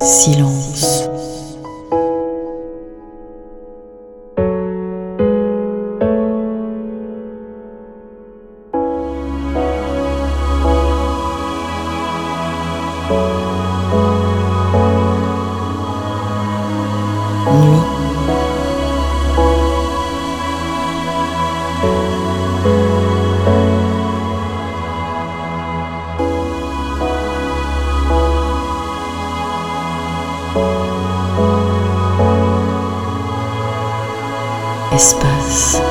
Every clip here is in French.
silence. Nuit. espace.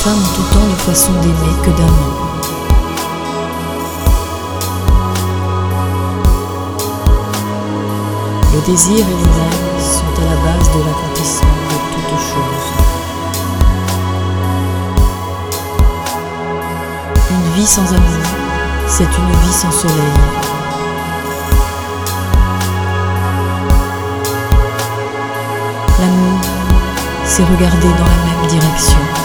Femmes ont autant de façons d'aimer que d'amants. Le désir et les sont à la base de l'accomplissement de toute chose. Une vie sans amour, c'est une vie sans soleil. L'amour, c'est regarder dans la même direction.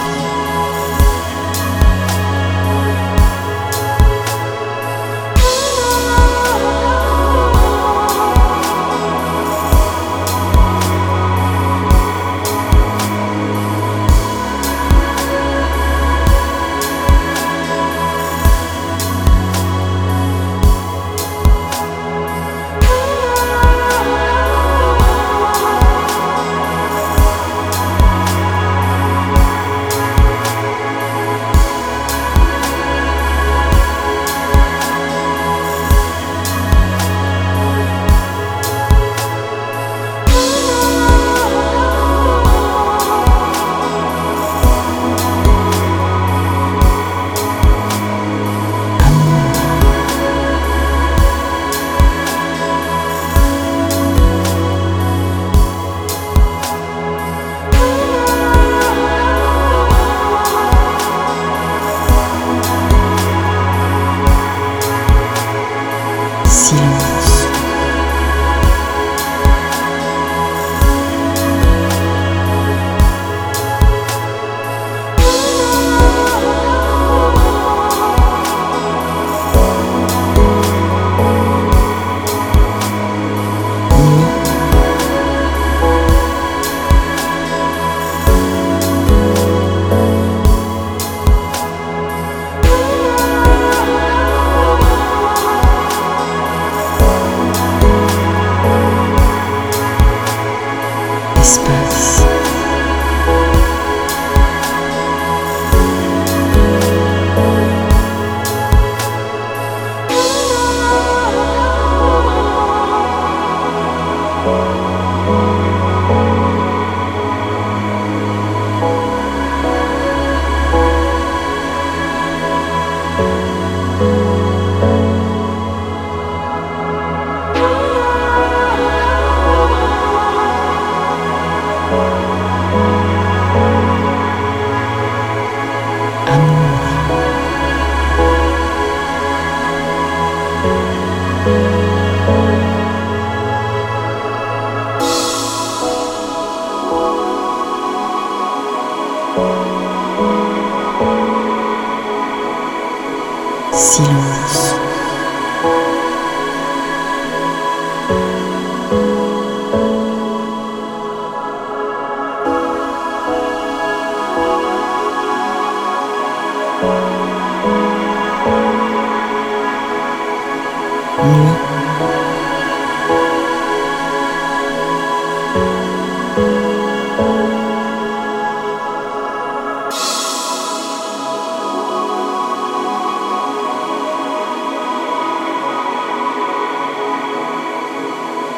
Silence.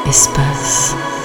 Espace.